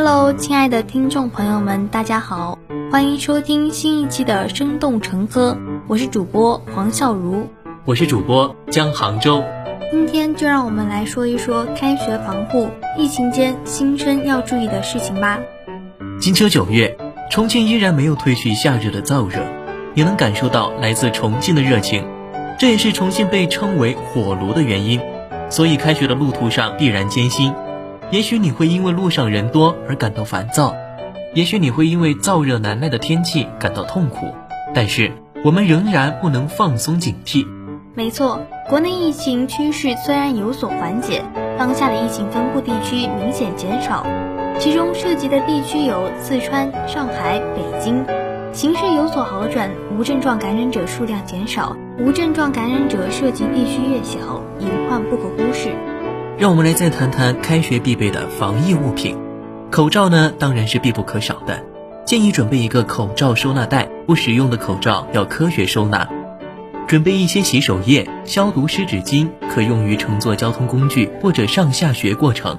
Hello，亲爱的听众朋友们，大家好，欢迎收听新一期的《生动成科》，我是主播黄笑如，我是主播江杭州。今天就让我们来说一说开学防护，疫情间新生要注意的事情吧。金秋九月，重庆依然没有褪去夏日的燥热，也能感受到来自重庆的热情，这也是重庆被称为“火炉”的原因。所以，开学的路途上必然艰辛。也许你会因为路上人多而感到烦躁，也许你会因为燥热难耐的天气感到痛苦，但是我们仍然不能放松警惕。没错，国内疫情趋势虽然有所缓解，当下的疫情分布地区明显减少，其中涉及的地区有四川、上海、北京。形势有所好转，无症状感染者数量减少，无症状感染者涉及地区越小，隐患不可忽视。让我们来再谈谈开学必备的防疫物品，口罩呢当然是必不可少的，建议准备一个口罩收纳袋，不使用的口罩要科学收纳。准备一些洗手液、消毒湿纸巾，可用于乘坐交通工具或者上下学过程。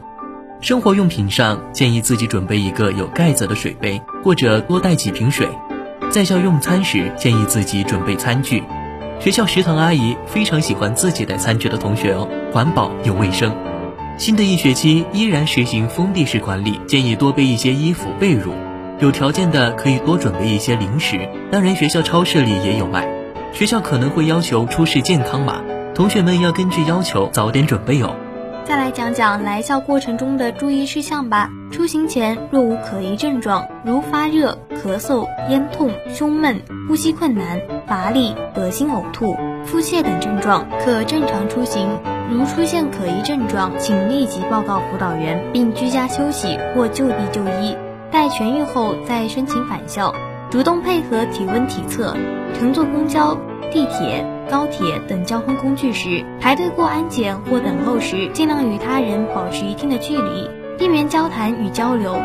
生活用品上建议自己准备一个有盖子的水杯，或者多带几瓶水。在校用餐时建议自己准备餐具，学校食堂阿姨非常喜欢自己带餐具的同学哦，环保又卫生。新的一学期依然实行封闭式管理，建议多备一些衣服、被褥，有条件的可以多准备一些零食。当然，学校超市里也有卖。学校可能会要求出示健康码，同学们要根据要求早点准备哦。再来讲讲来校过程中的注意事项吧。出行前若无可疑症状，如发热、咳嗽、咽痛、胸闷、呼吸困难、乏力、恶心、呕吐、腹泻等症状，可正常出行。如出现可疑症状，请立即报告辅导员，并居家休息或就地就医，待痊愈后再申请返校。主动配合体温体测。乘坐公交、地铁、高铁等交通工具时，排队过安检或等候时，尽量与他人保持一定的距离，避免交谈与交流。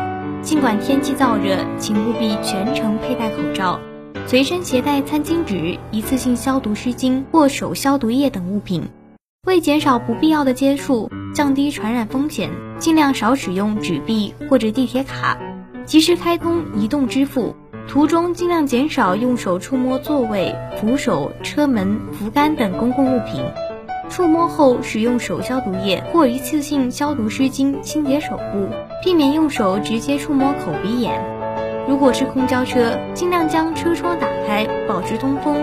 尽管天气燥热，请务必全程佩戴口罩，随身携带餐巾纸、一次性消毒湿巾或手消毒液等物品。为减少不必要的接触，降低传染风险，尽量少使用纸币或者地铁卡，及时开通移动支付。途中尽量减少用手触摸座位、扶手、车门、扶杆等公共物品。触摸后使用手消毒液或一次性消毒湿巾清洁手部，避免用手直接触摸口鼻眼。如果是公交车，尽量将车窗打开，保持通风。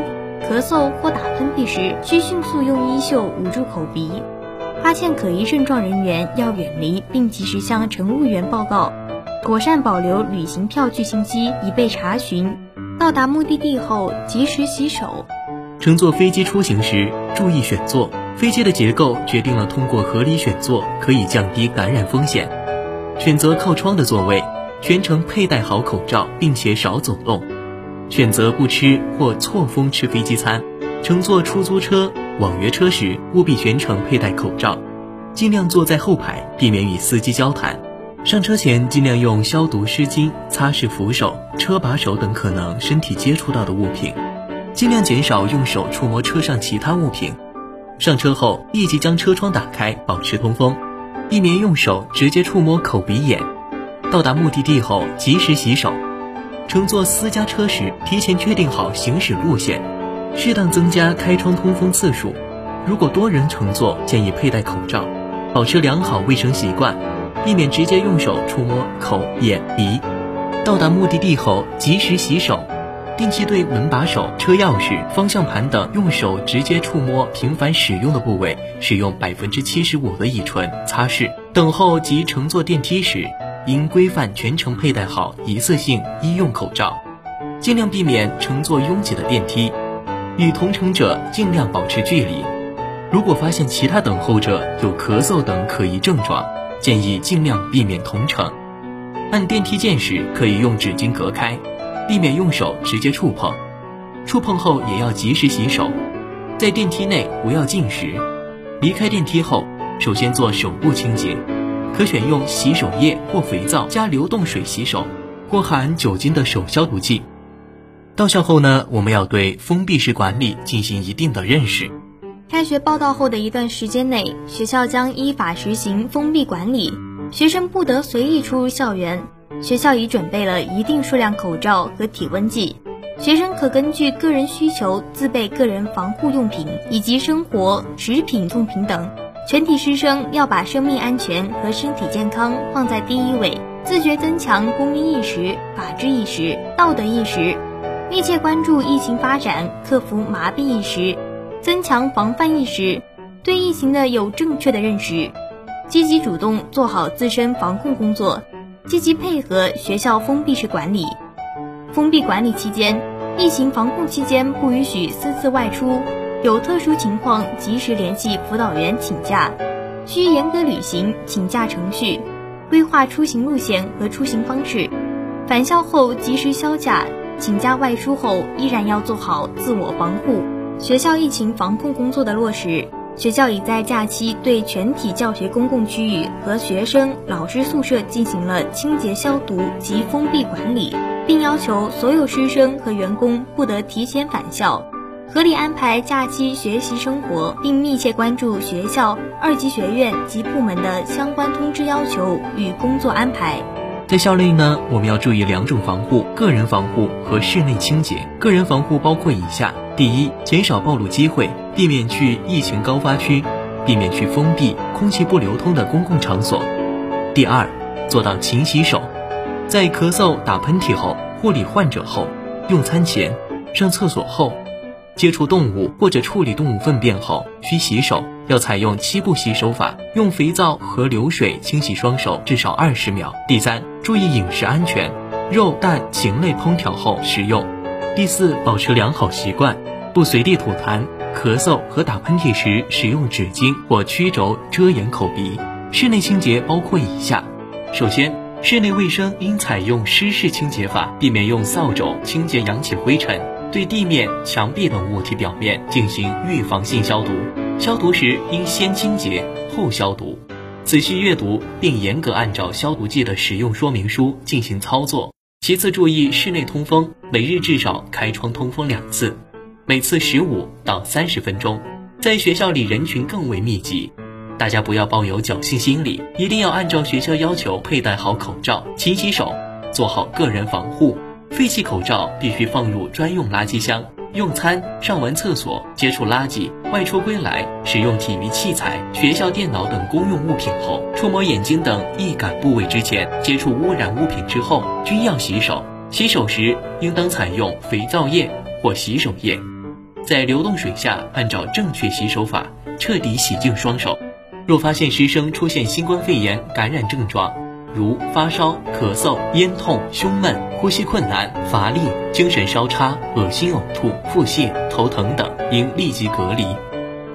咳嗽或打喷嚏时，需迅速用衣袖捂住口鼻。发现可疑症状人员要远离，并及时向乘务员报告。妥善保留旅行票据信息，以备查询。到达目的地后，及时洗手。乘坐飞机出行时，注意选座。飞机的结构决定了通过合理选座可以降低感染风险。选择靠窗的座位，全程佩戴好口罩，并且少走动。选择不吃或错峰吃飞机餐，乘坐出租车、网约车时务必全程佩戴口罩，尽量坐在后排，避免与司机交谈。上车前尽量用消毒湿巾擦拭扶手、车把手等可能身体接触到的物品，尽量减少用手触摸车上其他物品。上车后立即将车窗打开，保持通风，避免用手直接触摸口鼻眼。到达目的地后及时洗手。乘坐私家车时，提前确定好行驶路线，适当增加开窗通风次数。如果多人乘坐，建议佩戴口罩，保持良好卫生习惯，避免直接用手触摸口、眼、鼻。到达目的地后，及时洗手，定期对门把手、车钥匙、方向盘等用手直接触摸、频繁使用的部位，使用百分之七十五的乙醇擦拭。等候及乘坐电梯时。应规范全程佩戴好一次性医用口罩，尽量避免乘坐拥挤的电梯，与同乘者尽量保持距离。如果发现其他等候者有咳嗽等可疑症状，建议尽量避免同乘。按电梯键时可以用纸巾隔开，避免用手直接触碰。触碰后也要及时洗手。在电梯内不要进食。离开电梯后，首先做手部清洁。可选用洗手液或肥皂加流动水洗手，或含酒精的手消毒剂。到校后呢，我们要对封闭式管理进行一定的认识。开学报到后的一段时间内，学校将依法实行封闭管理，学生不得随意出入校园。学校已准备了一定数量口罩和体温计，学生可根据个人需求自备个人防护用品以及生活食品用品等。全体师生要把生命安全和身体健康放在第一位，自觉增强公民意识、法治意识、道德意识，密切关注疫情发展，克服麻痹意识，增强防范意识，对疫情的有正确的认识。积极主动做好自身防控工作，积极配合学校封闭式管理。封闭管理期间，疫情防控期间不允许私自外出，有特殊情况及时联系辅导员请假，需严格履行请假程序，规划出行路线和出行方式。返校后及时销假，请假外出后依然要做好自我防护。学校疫情防控工作的落实。学校已在假期对全体教学公共区域和学生、老师宿舍进行了清洁消毒及封闭管理，并要求所有师生和员工不得提前返校，合理安排假期学习生活，并密切关注学校、二级学院及部门的相关通知要求与工作安排。在校内呢，我们要注意两种防护：个人防护和室内清洁。个人防护包括以下。第一，减少暴露机会，避免去疫情高发区，避免去封闭、空气不流通的公共场所。第二，做到勤洗手，在咳嗽、打喷嚏后、护理患者后、用餐前、上厕所后、接触动物或者处理动物粪便后需洗手，要采用七步洗手法，用肥皂和流水清洗双手至少二十秒。第三，注意饮食安全，肉蛋禽类烹调后食用。第四，保持良好习惯，不随地吐痰、咳嗽和打喷嚏时使用纸巾或曲轴遮掩口鼻。室内清洁包括以下：首先，室内卫生应采用湿式清洁法，避免用扫帚清洁扬起灰尘，对地面、墙壁等物体表面进行预防性消毒。消毒时应先清洁后消毒。仔细阅读并严格按照消毒剂的使用说明书进行操作。其次，注意室内通风，每日至少开窗通风两次，每次十五到三十分钟。在学校里人群更为密集，大家不要抱有侥幸心理，一定要按照学校要求佩戴好口罩、勤洗手，做好个人防护。废弃口罩必须放入专用垃圾箱。用餐、上完厕所、接触垃圾、外出归来、使用体育器材、学校电脑等公用物品后，触摸眼睛等易感部位之前，接触污染物品之后，均要洗手。洗手时应当采用肥皂液或洗手液，在流动水下按照正确洗手法彻底洗净双手。若发现师生出现新冠肺炎感染症状，如发烧、咳嗽、咽痛、胸闷、呼吸困难、乏力、精神稍差、恶心呕吐、腹泻、头疼等，应立即隔离。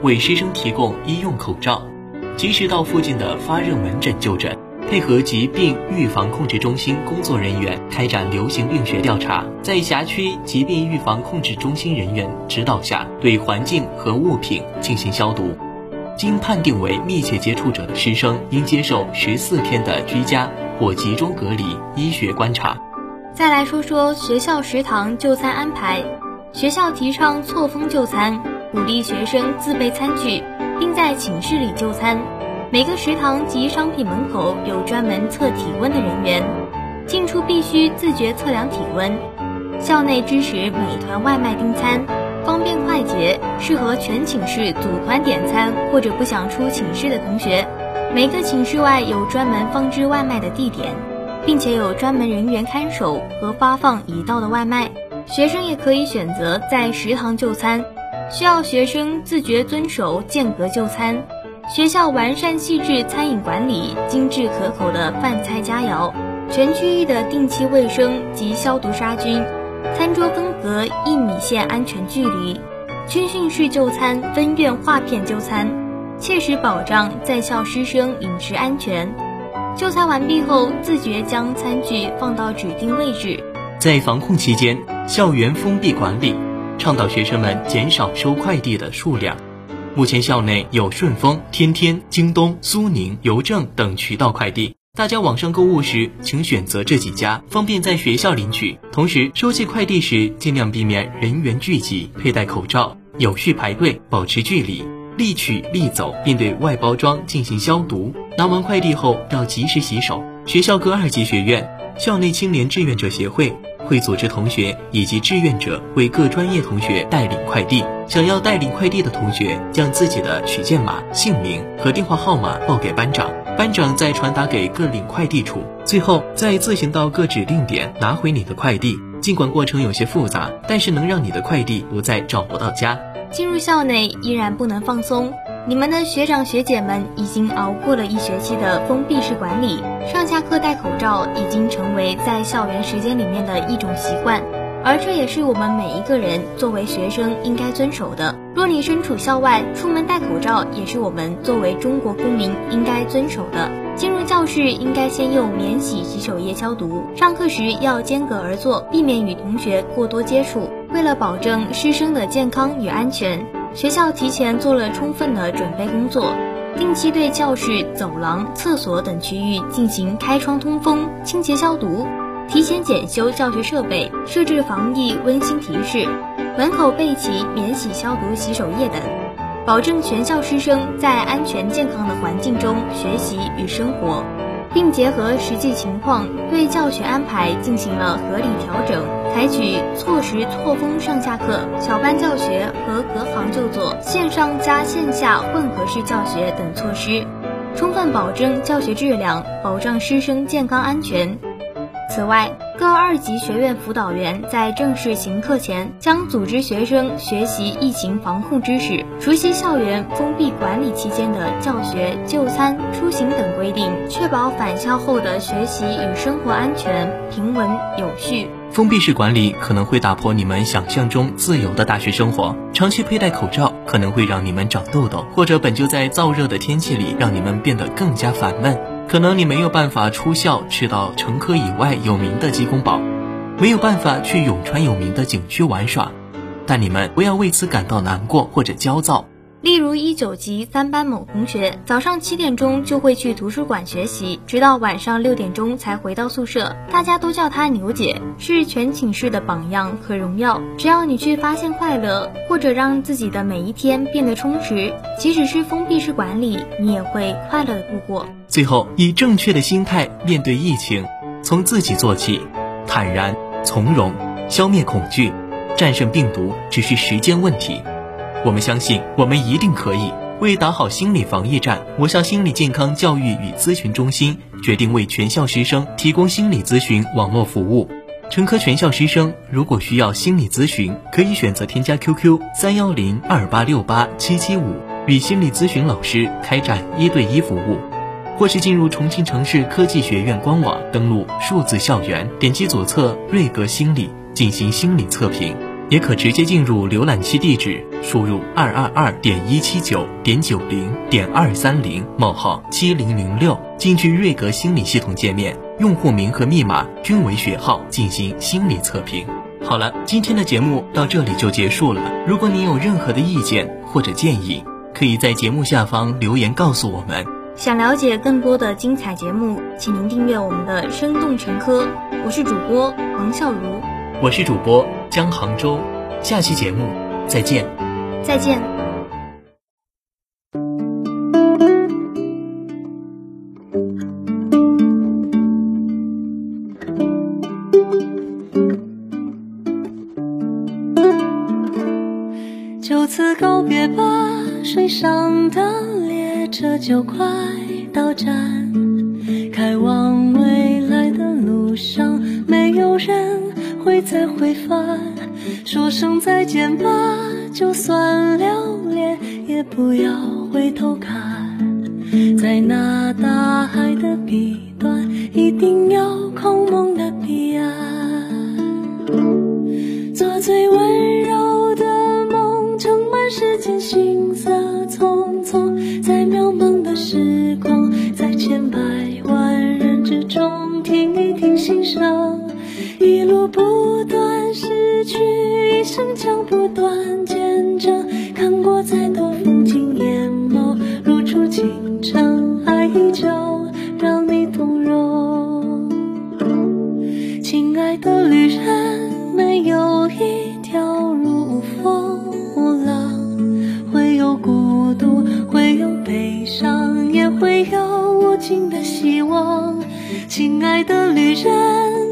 为师生提供医用口罩，及时到附近的发热门诊就诊，配合疾病预防控制中心工作人员开展流行病学调查，在辖区疾病预防控制中心人员指导下，对环境和物品进行消毒。经判定为密切接触者的师生，应接受十四天的居家或集中隔离医学观察。再来说说学校食堂就餐安排。学校提倡错峰就餐，鼓励学生自备餐具，并在寝室里就餐。每个食堂及商品门口有专门测体温的人员，进出必须自觉测量体温。校内支持美团外卖订餐。方便快捷，适合全寝室组团点餐或者不想出寝室的同学。每个寝室外有专门放置外卖的地点，并且有专门人员看守和发放已到的外卖。学生也可以选择在食堂就餐，需要学生自觉遵守间隔就餐。学校完善细致餐饮管理，精致可口的饭菜佳肴，全区域的定期卫生及消毒杀菌。餐桌分隔一米线安全距离，军训式就餐分院划片就餐，切实保障在校师生饮食安全。就餐完毕后，自觉将餐具放到指定位置。在防控期间，校园封闭管理，倡导学生们减少收快递的数量。目前校内有顺丰、天天、京东、苏宁、邮政等渠道快递。大家网上购物时，请选择这几家，方便在学校领取。同时，收寄快递时尽量避免人员聚集，佩戴口罩，有序排队，保持距离，立取立走，并对外包装进行消毒。拿完快递后要及时洗手。学校各二级学院校内青年志愿者协会会组织同学以及志愿者为各专业同学代领快递。想要代领快递的同学，将自己的取件码、姓名和电话号码报给班长，班长再传达给各领快递处，最后再自行到各指定点拿回你的快递。尽管过程有些复杂，但是能让你的快递不再找不到家。进入校内依然不能放松。你们的学长学姐们已经熬过了一学期的封闭式管理，上下课戴口罩已经成为在校园时间里面的一种习惯，而这也是我们每一个人作为学生应该遵守的。若你身处校外，出门戴口罩也是我们作为中国公民应该遵守的。进入教室应该先用免洗洗手液消毒，上课时要间隔而坐，避免与同学过多接触。为了保证师生的健康与安全。学校提前做了充分的准备工作，定期对教室、走廊、厕所等区域进行开窗通风、清洁消毒，提前检修教学设备，设置防疫温馨提示，门口备齐免洗消毒洗手液等，保证全校师生在安全健康的环境中学习与生活。并结合实际情况，对教学安排进行了合理调整，采取错时错峰上下课、小班教学和隔行就坐、线上加线下混合式教学等措施，充分保证教学质量，保障师生健康安全。此外，各二级学院辅导员在正式行课前，将组织学生学习疫情防控知识，熟悉校园封闭管理期间的教学、就餐、出行等规定，确保返校后的学习与生活安全、平稳有序。封闭式管理可能会打破你们想象中自由的大学生活，长期佩戴口罩可能会让你们长痘痘，或者本就在燥热的天气里让你们变得更加烦闷。可能你没有办法出校吃到城科以外有名的鸡公煲，没有办法去永川有名的景区玩耍，但你们不要为此感到难过或者焦躁。例如一九级三班某同学，早上七点钟就会去图书馆学习，直到晚上六点钟才回到宿舍。大家都叫她牛姐，是全寝室的榜样和荣耀。只要你去发现快乐，或者让自己的每一天变得充实，即使是封闭式管理，你也会快乐的度过。最后，以正确的心态面对疫情，从自己做起，坦然从容，消灭恐惧，战胜病毒只是时间问题。我们相信，我们一定可以。为打好心理防疫战，我校心理健康教育与咨询中心决定为全校师生提供心理咨询网络服务。成科全校师生如果需要心理咨询，可以选择添加 QQ 三幺零二八六八七七五，与心理咨询老师开展一对一服务，或是进入重庆城市科技学院官网，登录数字校园，点击左侧瑞格心理进行心理测评。也可直接进入浏览器地址，输入二二二点一七九点九零点二三零冒号七零零六，进去瑞格心理系统界面，用户名和密码均为学号进行心理测评。好了，今天的节目到这里就结束了。如果你有任何的意见或者建议，可以在节目下方留言告诉我们。想了解更多的精彩节目，请您订阅我们的生动全科。我是主播王笑如，我是主播。江杭州，下期节目再见。再见。就此告别吧，水上的列车就快到站，再回返，说声再见吧，就算留恋，也不要回头看，在那大海的彼端，一定有空梦的彼岸，做最温柔的梦，盛满世间行色一生将不断见证，看过再多风景，眼眸露出情长，爱依旧让你动容。亲爱的旅人，没有一条路无风无浪，会有孤独，会有悲伤，也会有无尽的希望。亲爱的旅人。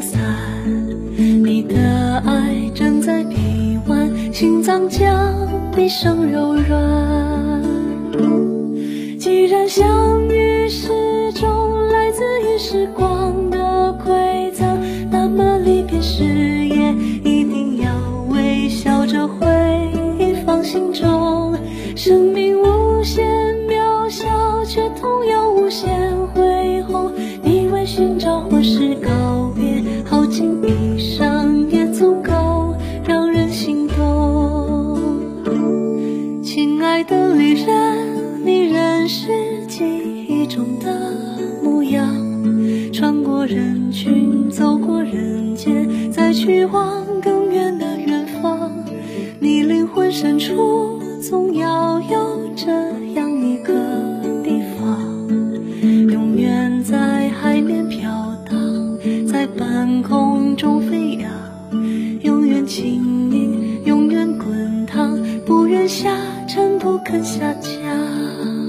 散。你的爱枕在臂弯心脏将毕生柔软。既然相遇是种来自于时光真不肯下嫁。